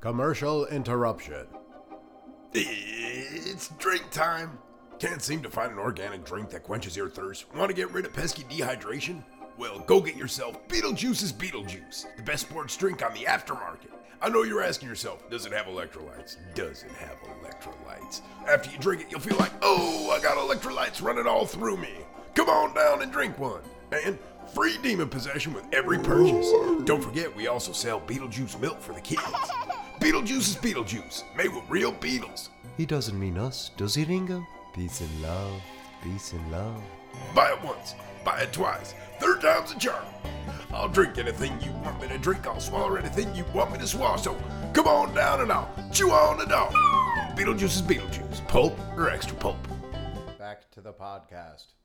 Commercial interruption. It's drink time. Can't seem to find an organic drink that quenches your thirst. Want to get rid of pesky dehydration? Well, go get yourself Beetlejuice's Beetlejuice, the best sports drink on the aftermarket. I know you're asking yourself, does it have electrolytes? Does it have electrolytes? After you drink it, you'll feel like, oh, I got electrolytes running all through me. Come on down and drink one. And free demon possession with every purchase. Don't forget, we also sell Beetlejuice milk for the kids. Beetlejuice is Beetlejuice, made with real beetles. He doesn't mean us, does he, Ringo? Peace and love, peace and love. Buy it once, buy it twice, third time's a charm. I'll drink anything you want me to drink, I'll swallow anything you want me to swallow. So come on down and I'll chew on the dog. Beetlejuice is Beetlejuice, pulp or extra pulp. Back to the podcast.